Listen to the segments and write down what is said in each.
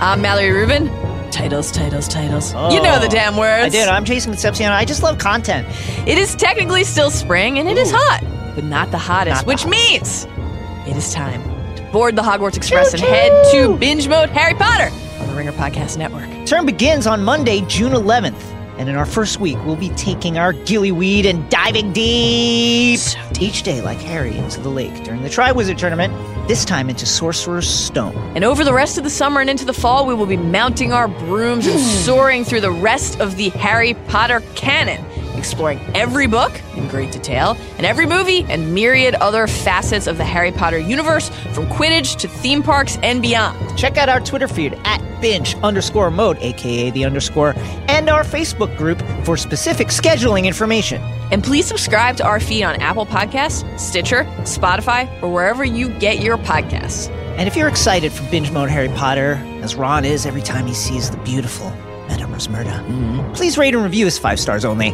I'm Mallory Rubin. Titles, titles, titles. You know the oh. damn words. Oh. I did. I'm Jason Concepcion. I just love content. It is technically still spring and it is hot, but not the hottest, Not the which hottest. means it is time to board the Hogwarts Express and head to binge mode Harry Potter on the Ringer Podcast Network. Term begins on Monday, June 11th. And in our first week, we'll be taking our gillyweed and diving deep. So Each day, like Harry, into the lake during the Triwizard Tournament, this time into Sorcerer's Stone. And over the rest of the summer and into the fall, we will be mounting our brooms and hmm. soaring through the rest of the Harry Potter canon, exploring every book in great detail, and every movie and myriad other facets of the Harry Potter universe, from Quidditch to theme parks and beyond. Check out our Twitter feed at binge underscore mode, aka the underscore, and our Facebook group for specific scheduling information. And please subscribe to our feed on Apple Podcasts, Stitcher, Spotify, or wherever you get your podcasts. And if you're excited for binge mode Harry Potter, as Ron is every time he sees the beautiful Madame Rosmerta, mm-hmm. please rate and review us five stars only.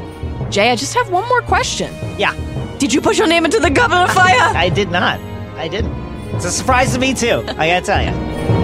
Jay, I just have one more question. Yeah, Did you put your name into the goblet of fire? I did not. I didn't. It's a surprise to me too. I gotta tell you.